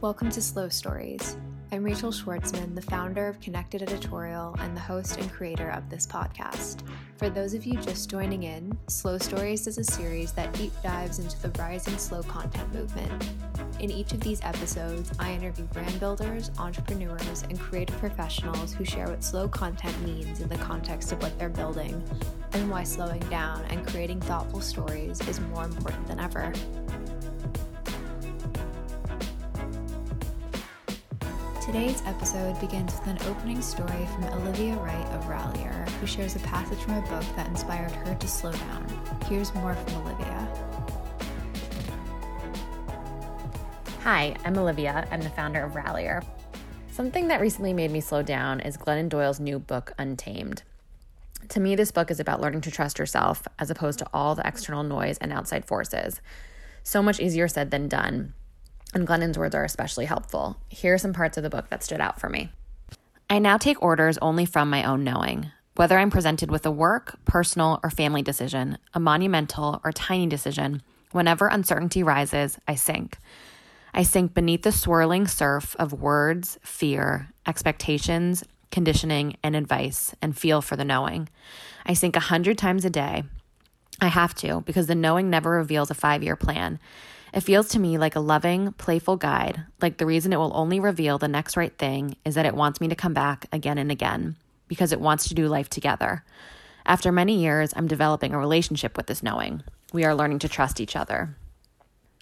Welcome to Slow Stories. I'm Rachel Schwartzman, the founder of Connected Editorial and the host and creator of this podcast. For those of you just joining in, Slow Stories is a series that deep dives into the rising slow content movement. In each of these episodes, I interview brand builders, entrepreneurs, and creative professionals who share what slow content means in the context of what they're building and why slowing down and creating thoughtful stories is more important than ever. Today's episode begins with an opening story from Olivia Wright of Rallier, who shares a passage from a book that inspired her to slow down. Here's more from Olivia. Hi, I'm Olivia. I'm the founder of Rallier. Something that recently made me slow down is Glennon Doyle's new book, Untamed. To me, this book is about learning to trust yourself as opposed to all the external noise and outside forces. So much easier said than done and Glennon's words are especially helpful. Here are some parts of the book that stood out for me. I now take orders only from my own knowing. Whether I'm presented with a work, personal, or family decision, a monumental or tiny decision, whenever uncertainty rises, I sink. I sink beneath the swirling surf of words, fear, expectations, conditioning, and advice, and feel for the knowing. I sink a hundred times a day. I have to, because the knowing never reveals a five year plan. It feels to me like a loving, playful guide, like the reason it will only reveal the next right thing is that it wants me to come back again and again because it wants to do life together. After many years, I'm developing a relationship with this knowing. We are learning to trust each other.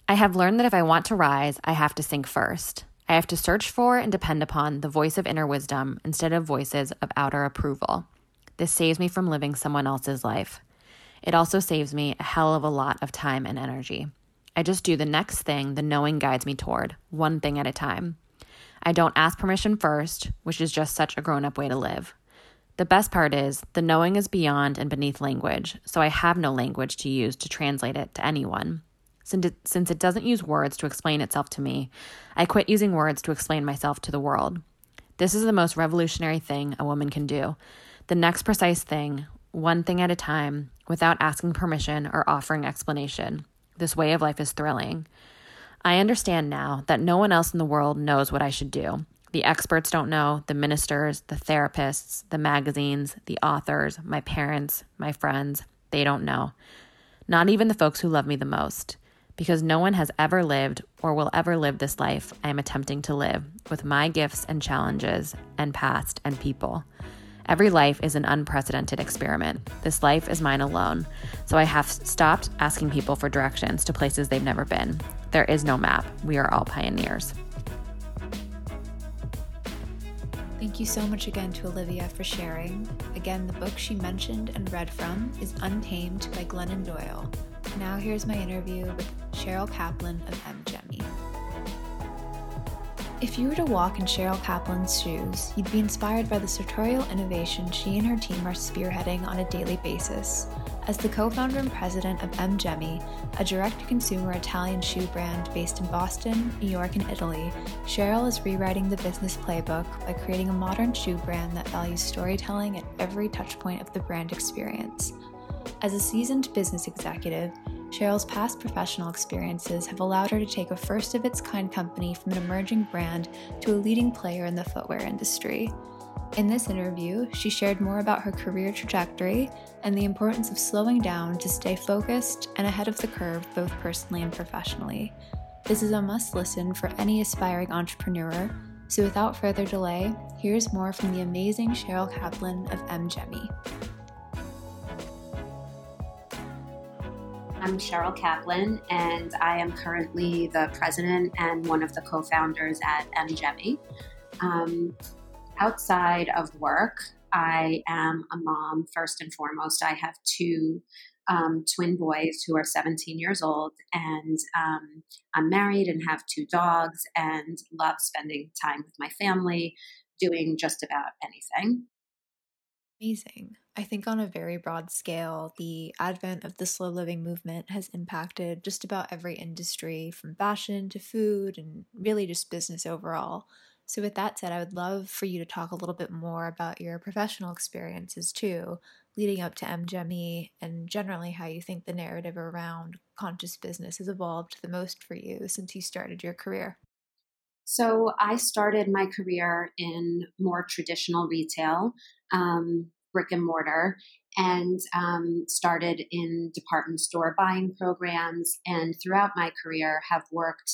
I have learned that if I want to rise, I have to sink first. I have to search for and depend upon the voice of inner wisdom instead of voices of outer approval. This saves me from living someone else's life. It also saves me a hell of a lot of time and energy. I just do the next thing the knowing guides me toward, one thing at a time. I don't ask permission first, which is just such a grown up way to live. The best part is, the knowing is beyond and beneath language, so I have no language to use to translate it to anyone. Since it, doesn't use words to explain itself to me, I quit using words to explain myself to the world. This is the most revolutionary thing a woman can do. The next precise thing, one thing at a time, without asking permission or offering explanation. This way of life is thrilling. I understand now that no one else in the world knows what I should do. The experts don't know, the ministers, the therapists, the magazines, the authors, my parents, my friends, they don't know. Not even the folks who love me the most. Because no one has ever lived or will ever live this life I am attempting to live with my gifts and challenges and past and people. Every life is an unprecedented experiment. This life is mine alone, so I have stopped asking people for directions to places they've never been. There is no map. We are all pioneers. Thank you so much again to Olivia for sharing. Again, the book she mentioned and read from is Untamed by Glennon Doyle. Now, here's my interview with Cheryl Kaplan of M. If you were to walk in Cheryl Kaplan's shoes, you'd be inspired by the sartorial innovation she and her team are spearheading on a daily basis. As the co founder and president of M. A direct to consumer Italian shoe brand based in Boston, New York, and Italy, Cheryl is rewriting the business playbook by creating a modern shoe brand that values storytelling at every touchpoint of the brand experience. As a seasoned business executive, Cheryl's past professional experiences have allowed her to take a first of its kind company from an emerging brand to a leading player in the footwear industry. In this interview, she shared more about her career trajectory and the importance of slowing down to stay focused and ahead of the curve both personally and professionally. This is a must listen for any aspiring entrepreneur, so without further delay, here's more from the amazing Cheryl Kaplan of M. I'm Cheryl Kaplan, and I am currently the president and one of the co founders at MGEMI. Um, outside of work, I am a mom first and foremost. I have two um, twin boys who are 17 years old, and um, I'm married and have two dogs and love spending time with my family, doing just about anything. Amazing. I think on a very broad scale, the advent of the slow living movement has impacted just about every industry from fashion to food and really just business overall. So, with that said, I would love for you to talk a little bit more about your professional experiences too, leading up to MGEMI and generally how you think the narrative around conscious business has evolved the most for you since you started your career. So I started my career in more traditional retail, um, brick and mortar, and um, started in department store buying programs. And throughout my career, have worked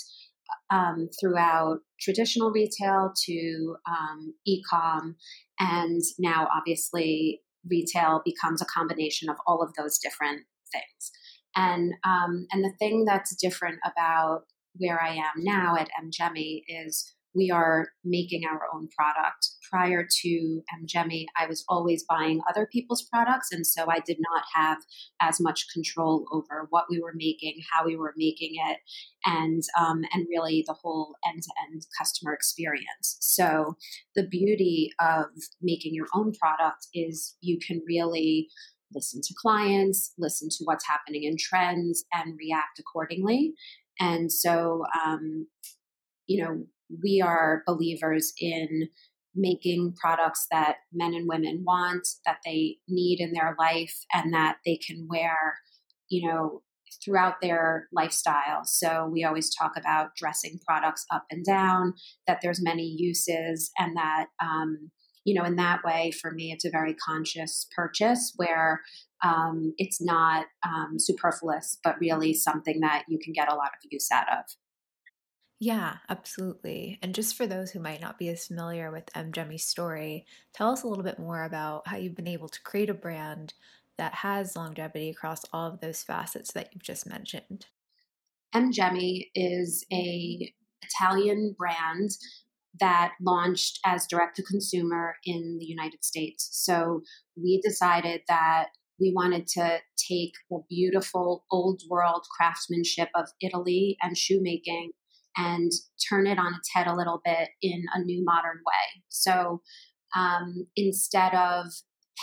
um, throughout traditional retail to um, e-com, and now obviously retail becomes a combination of all of those different things. And um, and the thing that's different about where I am now at MGEMI is we are making our own product. Prior to MGEMI, I was always buying other people's products, and so I did not have as much control over what we were making, how we were making it, and um, and really the whole end-to-end customer experience. So the beauty of making your own product is you can really listen to clients, listen to what's happening in trends, and react accordingly. And so, um, you know, we are believers in making products that men and women want, that they need in their life, and that they can wear, you know, throughout their lifestyle. So we always talk about dressing products up and down, that there's many uses, and that, um, you know, in that way, for me, it's a very conscious purchase where um, it's not um, superfluous, but really something that you can get a lot of use out of. Yeah, absolutely. And just for those who might not be as familiar with MGEMI's story, tell us a little bit more about how you've been able to create a brand that has longevity across all of those facets that you've just mentioned. MGEMI is a Italian brand that launched as direct to consumer in the United States. So we decided that we wanted to take the beautiful old world craftsmanship of Italy and shoemaking and turn it on its head a little bit in a new modern way. So um, instead of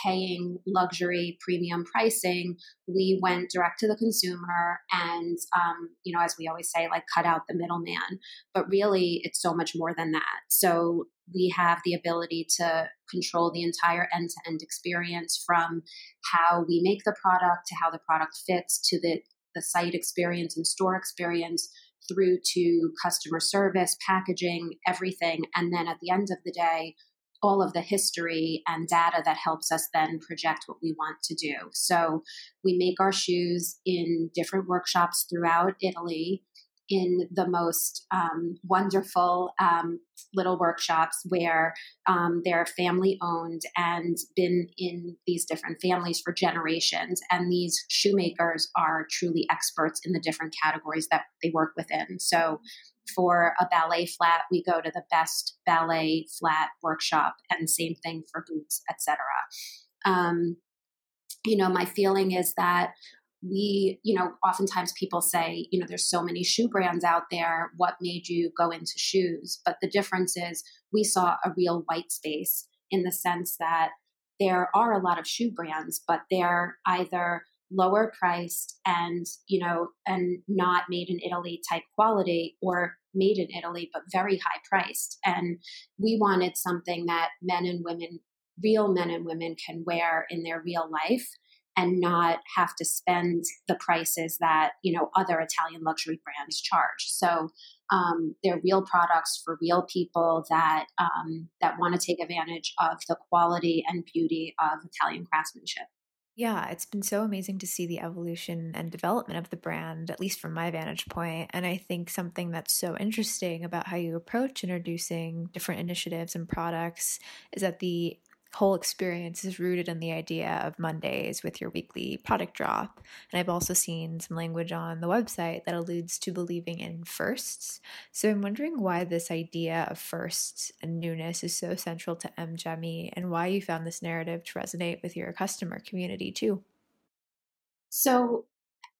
paying luxury premium pricing, we went direct to the consumer and, um, you know, as we always say, like cut out the middleman. But really, it's so much more than that. So we have the ability to control the entire end to end experience from how we make the product to how the product fits to the, the site experience and store experience through to customer service, packaging, everything. And then at the end of the day, all of the history and data that helps us then project what we want to do. So we make our shoes in different workshops throughout Italy in the most um, wonderful um, little workshops where um, they're family owned and been in these different families for generations. And these shoemakers are truly experts in the different categories that they work within. So for a ballet flat, we go to the best ballet flat workshop, and same thing for boots, etc. Um, you know, my feeling is that we, you know, oftentimes people say, you know, there's so many shoe brands out there. What made you go into shoes? But the difference is we saw a real white space in the sense that there are a lot of shoe brands, but they're either lower priced and you know and not made in italy type quality or made in italy but very high priced and we wanted something that men and women real men and women can wear in their real life and not have to spend the prices that you know other Italian luxury brands charge. So um, they're real products for real people that um, that want to take advantage of the quality and beauty of Italian craftsmanship. Yeah, it's been so amazing to see the evolution and development of the brand, at least from my vantage point. And I think something that's so interesting about how you approach introducing different initiatives and products is that the whole experience is rooted in the idea of Mondays with your weekly product drop. And I've also seen some language on the website that alludes to believing in firsts. So I'm wondering why this idea of firsts and newness is so central to MGEMI and why you found this narrative to resonate with your customer community too. So,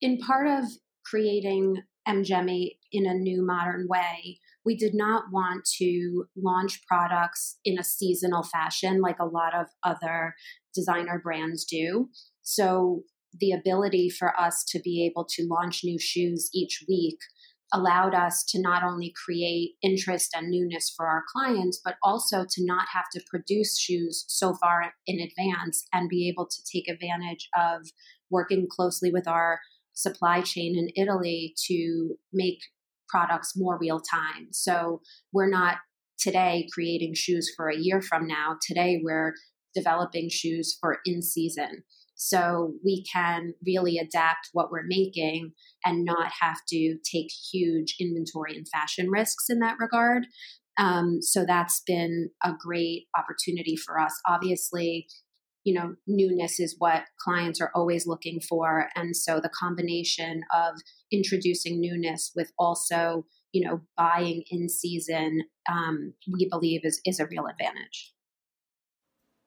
in part of creating MGEMI in a new modern way, we did not want to launch products in a seasonal fashion like a lot of other designer brands do. So, the ability for us to be able to launch new shoes each week allowed us to not only create interest and newness for our clients, but also to not have to produce shoes so far in advance and be able to take advantage of working closely with our supply chain in Italy to make products more real time. So we're not today creating shoes for a year from now. Today we're developing shoes for in season. So we can really adapt what we're making and not have to take huge inventory and fashion risks in that regard. Um, so that's been a great opportunity for us. Obviously, you know, newness is what clients are always looking for. And so the combination of introducing newness with also, you know, buying in season, um, we believe is, is a real advantage.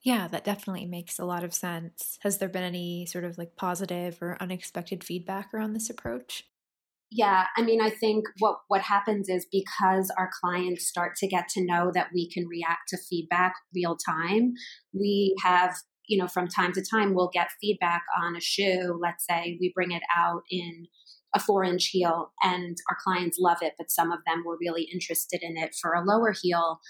Yeah, that definitely makes a lot of sense. Has there been any sort of like positive or unexpected feedback around this approach? Yeah, I mean, I think what what happens is because our clients start to get to know that we can react to feedback real time, we have you know from time to time we'll get feedback on a shoe. Let's say we bring it out in a four inch heel and our clients love it, but some of them were really interested in it for a lower heel.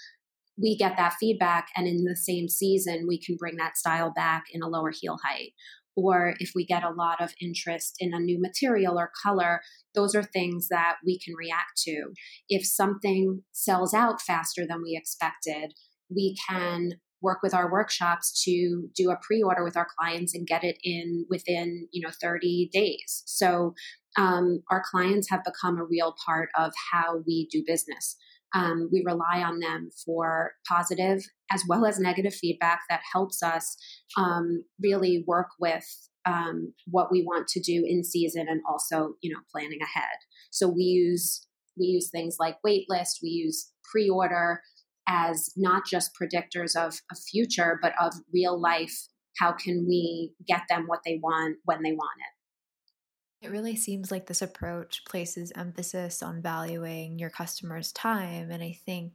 We get that feedback and in the same season we can bring that style back in a lower heel height. Or if we get a lot of interest in a new material or color those are things that we can react to. If something sells out faster than we expected we can work with our workshops to do a pre-order with our clients and get it in within you know 30 days. So um, our clients have become a real part of how we do business. Um, we rely on them for positive as well as negative feedback that helps us um, really work with um, what we want to do in season and also you know planning ahead. So we use we use things like waitlist we use pre-order as not just predictors of a future but of real life how can we get them what they want when they want it it really seems like this approach places emphasis on valuing your customers' time. And I think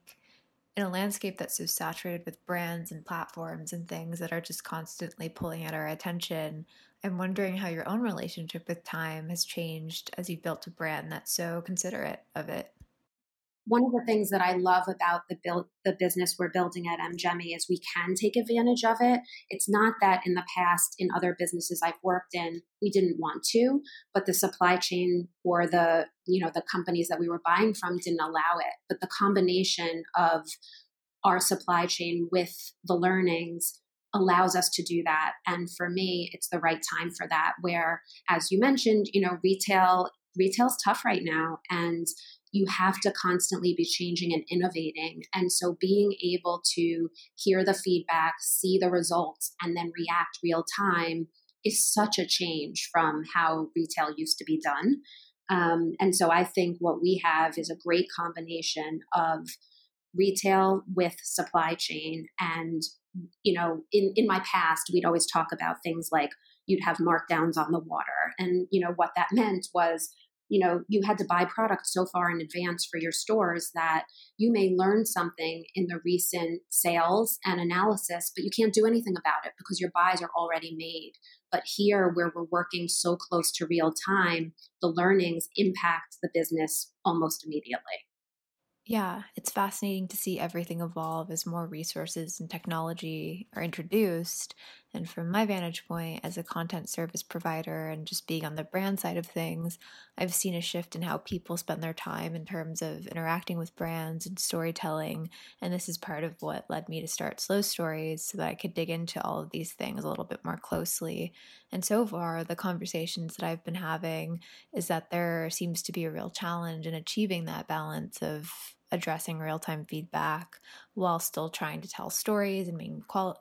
in a landscape that's so saturated with brands and platforms and things that are just constantly pulling at our attention, I'm wondering how your own relationship with time has changed as you've built a brand that's so considerate of it one of the things that I love about the build the business we're building at MGEMI is we can take advantage of it. It's not that in the past in other businesses I've worked in we didn't want to, but the supply chain or the you know the companies that we were buying from didn't allow it. But the combination of our supply chain with the learnings allows us to do that and for me it's the right time for that where as you mentioned you know retail retail's tough right now and you have to constantly be changing and innovating. And so being able to hear the feedback, see the results, and then react real time is such a change from how retail used to be done. Um, and so I think what we have is a great combination of retail with supply chain. And, you know, in, in my past, we'd always talk about things like you'd have markdowns on the water. And, you know, what that meant was you know you had to buy products so far in advance for your stores that you may learn something in the recent sales and analysis but you can't do anything about it because your buys are already made but here where we're working so close to real time the learnings impact the business almost immediately yeah, it's fascinating to see everything evolve as more resources and technology are introduced. And from my vantage point as a content service provider and just being on the brand side of things, I've seen a shift in how people spend their time in terms of interacting with brands and storytelling. And this is part of what led me to start Slow Stories so that I could dig into all of these things a little bit more closely. And so far, the conversations that I've been having is that there seems to be a real challenge in achieving that balance of addressing real time feedback while still trying to tell stories and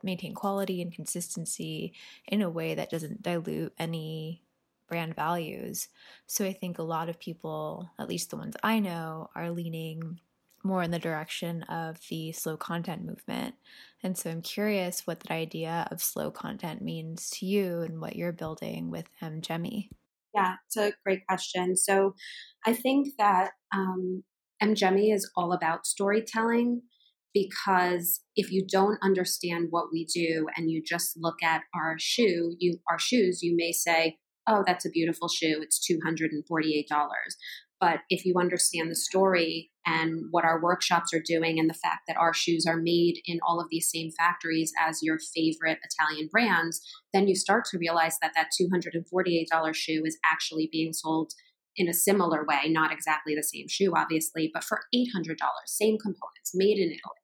maintain quality and consistency in a way that doesn't dilute any brand values. So I think a lot of people, at least the ones I know, are leaning more in the direction of the slow content movement. And so I'm curious what that idea of slow content means to you and what you're building with MGEMI. Yeah, it's a great question. So I think that um, MGEMI is all about storytelling because if you don't understand what we do and you just look at our shoe, you our shoes, you may say, "Oh, that's a beautiful shoe. It's $248." But if you understand the story and what our workshops are doing and the fact that our shoes are made in all of these same factories as your favorite Italian brands, then you start to realize that that $248 shoe is actually being sold in a similar way, not exactly the same shoe, obviously, but for $800, same components, made in Italy.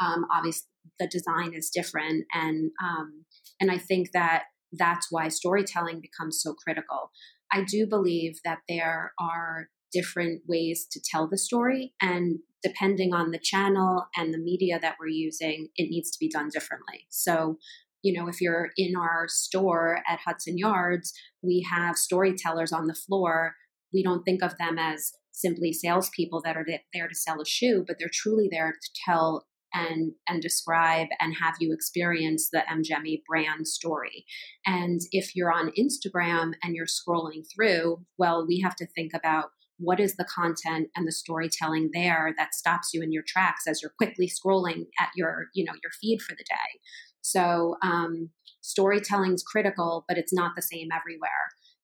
Um, obviously, the design is different, and um, and I think that that's why storytelling becomes so critical. I do believe that there are different ways to tell the story, and depending on the channel and the media that we're using, it needs to be done differently. So, you know, if you're in our store at Hudson Yards, we have storytellers on the floor. We don't think of them as simply salespeople that are there to sell a shoe, but they're truly there to tell and and describe and have you experience the MGEMI brand story. And if you're on Instagram and you're scrolling through, well, we have to think about what is the content and the storytelling there that stops you in your tracks as you're quickly scrolling at your you know your feed for the day so um, storytelling is critical but it's not the same everywhere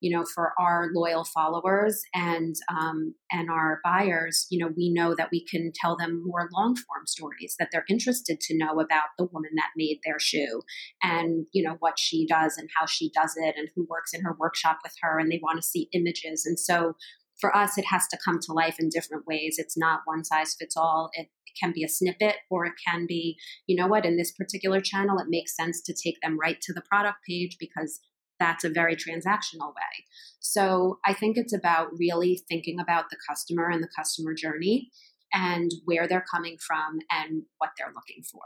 you know for our loyal followers and um, and our buyers you know we know that we can tell them more long form stories that they're interested to know about the woman that made their shoe and you know what she does and how she does it and who works in her workshop with her and they want to see images and so for us, it has to come to life in different ways. It's not one size fits all. It, it, can be a snippet, or it can be, you know what, in this particular channel, it makes sense to take them right to the product page because that's a very transactional way. So I think it's about really thinking about the customer and the customer journey and where they're coming from and what they're looking for.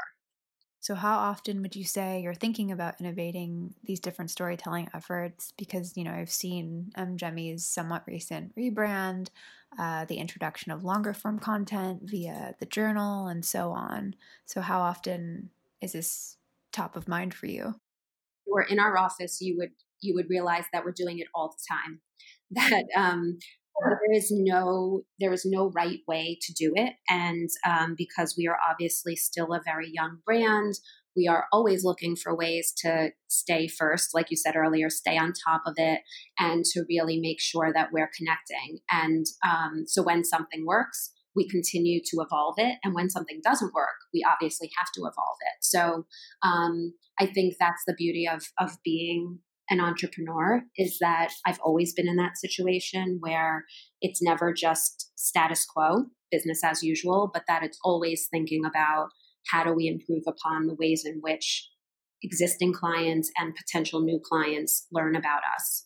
So, how often would you say you're thinking about innovating these different storytelling efforts? Because, you know, I've seen MGEMI's somewhat recent rebrand, uh, the introduction of longer form content via the journal, and so on. So, how often is this top of mind for you? Or in our office, you would you would realize that we're doing it all the time. That um, there is no there is no right way to do it and um, because we are obviously still a very young brand we are always looking for ways to stay first like you said earlier stay on top of it and to really make sure that we're connecting and um, so when something works we continue to evolve it and when something doesn't work we obviously have to evolve it so um, i think that's the beauty of of being an entrepreneur is that I've always been in that situation where it's never just status quo, business as usual, but that it's always thinking about how do we improve upon the ways in which existing clients and potential new clients learn about us.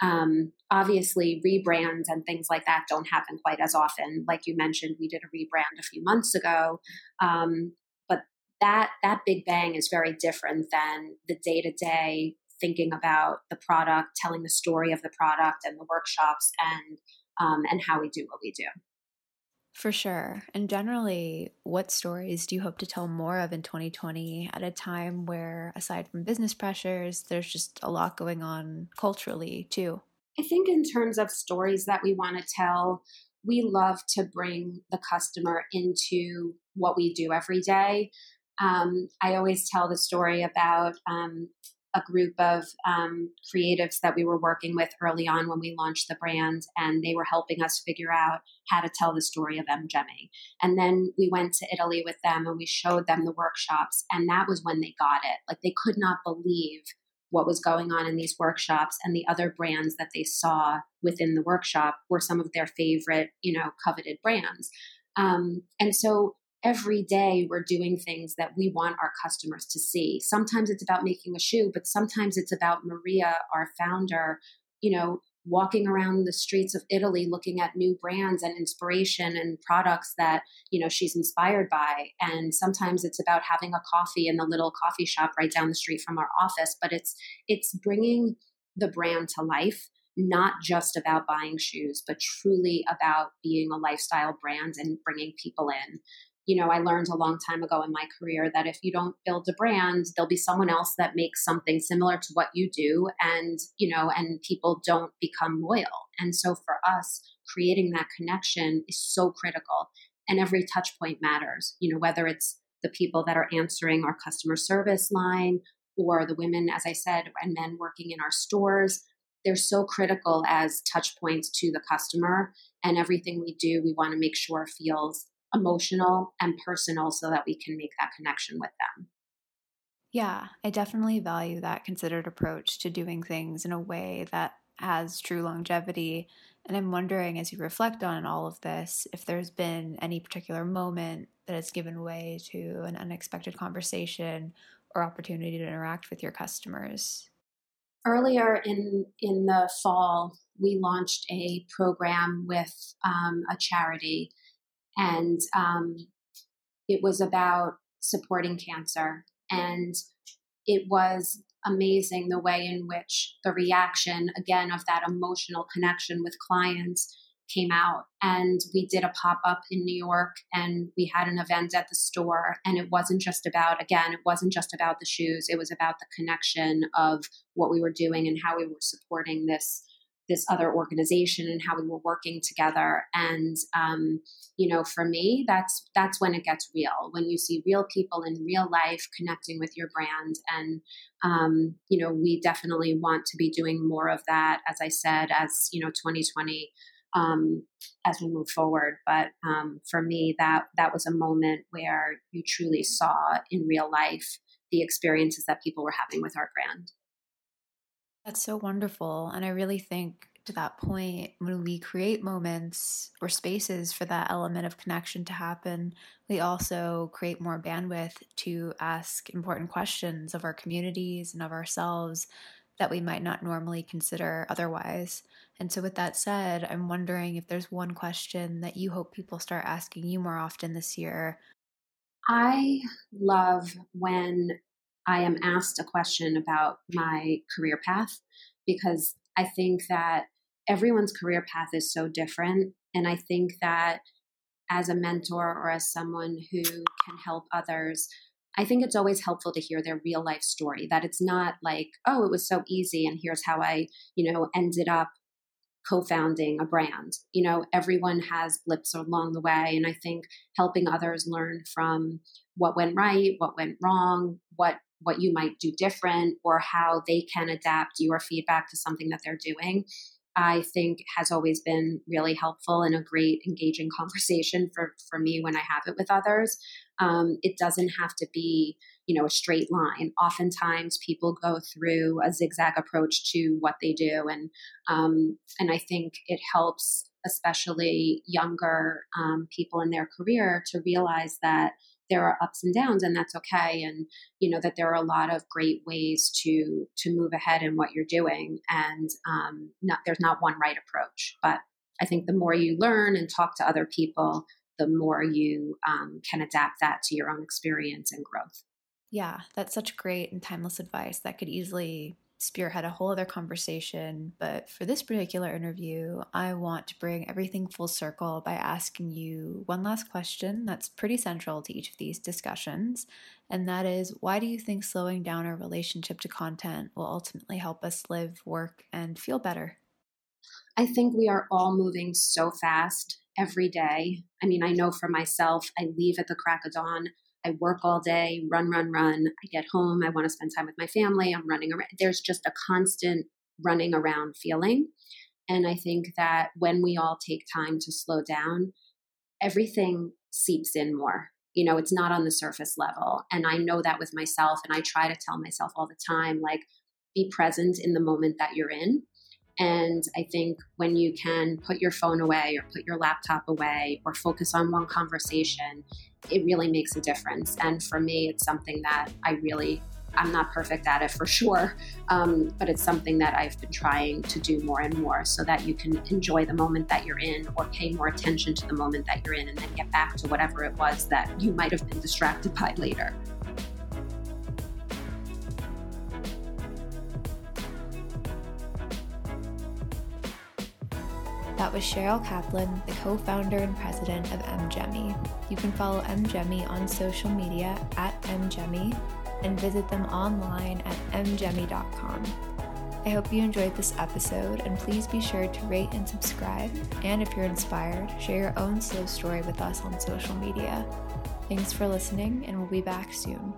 Um, obviously, rebrands and things like that don't happen quite as often. Like you mentioned, we did a rebrand a few months ago, um, but that that big bang is very different than the day to day thinking about the product, telling the story of the product and the workshops and um, and how we do what we do. For sure. And generally, what stories do you hope to tell more of in 2020 at a time where, aside from business pressures, there's just a lot going on culturally too? I think, in terms of stories that we want to tell, we love to bring the customer into what we do every day. Um, I always tell the story about um, a group of um, creatives that we were working with early on when we launched the brand, and they were helping us figure out how to tell the story of MGEMI. And then we went to Italy with them and we showed them the workshops, and that was when they got it. Like they could not believe what was going on in these workshops and the other brands that they saw within the workshop were some of their favorite, you know, coveted brands. Um, and so every day we're doing things that we want our customers to see. Sometimes it's about making a shoe, but sometimes it's about Maria, our founder, you know, walking around the streets of Italy looking at new brands and inspiration and products that, you know, she's inspired by. And sometimes it's about having a coffee in the little coffee shop right down the street from our office, but it's it's bringing the brand to life not just about buying shoes, but truly about being a lifestyle brand and bringing people in you know, I learned a long time ago in my career that if you don't build a brand, there'll be someone else that makes something similar to what you do. And, you know, and people don't become loyal. And so for us, creating that connection is so critical. And every touch point matters, you know, whether it's the people that are answering our customer service line or the women, as I said, and men working in our stores. They're so critical as touch points to the customer. And everything we do, we want to make sure feels emotional and personal so that we can make that connection with them. Yeah, I definitely value that considered approach to doing things in a way that has true longevity And I'm wondering, as you reflect on all of this, if there's been any particular moment that has given way to an unexpected conversation or opportunity to interact with your customers. Earlier in in the fall, we launched a program with um, a charity, and um, it was about supporting cancer. And it was amazing the way in which the reaction, again, of that emotional connection with clients came out. And we did a pop up in New York and we had an event at the store. And it wasn't just about, again, it wasn't just about the shoes, it was about the connection of what we were doing and how we were supporting this this other organization and how we were working together. And um, you know for me that's that's when it gets real when you see real people in real life connecting with your brand. And um, you know we definitely want to be doing more of that as i said as you know 2020 um, as we move forward. But um, for me that that was a moment where you truly saw in real life the experiences that people were having with our brand that's so wonderful. And I really think to that point, when we create moments or spaces for that element of connection to happen, we also create more bandwidth to ask important questions of our communities and of ourselves that we might not normally consider otherwise. And so, with that said, I'm wondering if there's one question that you hope people start asking you more often this year. I love when I am asked a question about my career path because I think that everyone's career path is so different. And I think that as a mentor or as someone who can help others, I think it's always helpful to hear their real life story that it's not like, oh, it was so easy and here's how I, you know, ended up co-founding a brand. You know, everyone has blips along the way and I think helping others learn from what went right, what went wrong, what what you might do different or how they can adapt your feedback to something that they're doing I think has always been really helpful and a great engaging conversation for, for me when I have it with others. Um, it doesn't have to be, you know, a straight line. Oftentimes people go through a zigzag approach to what they do. And, um, and I think it helps, especially younger um, people in their career to realize that there are ups and downs and that's okay and you know that there are a lot of great ways to to move ahead in what you're doing and um, not there's not one right approach. But i think the more you learn and talk to other people the more you um, can adapt that to your own experience and growth. Yeah that's such great and timeless advice. That could easily spearhead a whole other conversation. But for this particular interview, I want to bring everything full circle by asking you one last question that's pretty central to each of these discussions. And that is why do you think slowing down our relationship to content will ultimately help us live, work, and feel better? I think we are all moving so fast every day. I mean, I know for myself, I leave at the crack of dawn. I work all day, run, run, run. I get home, I want to spend time with my family, I'm running around. There's just a constant running around feeling. And I think that when we all take time to slow down, everything seeps in more. You know, it's not on the surface level. And I know that with myself. And I try to tell myself all the time, like, be present in the moment that you're in and I think when you can put your phone away or put your laptop away or focus on one conversation, it really makes a difference. And for me, it's something that I really, I'm not perfect at it for sure, um, but it's something that I've been trying to do more and more so that you can enjoy the moment that you're in or pay more attention to the moment that you're in and then get back to whatever it was that you might have been distracted by later. That was Cheryl Kaplan, the co founder and president of MGEMI. You can follow MGEMI on social media at MGEMI and visit them online at mgemi.com. I hope you enjoyed this episode and please be sure to rate and subscribe. And if you're inspired, share your own slow story with us on social media. Thanks for listening, and we'll be back soon.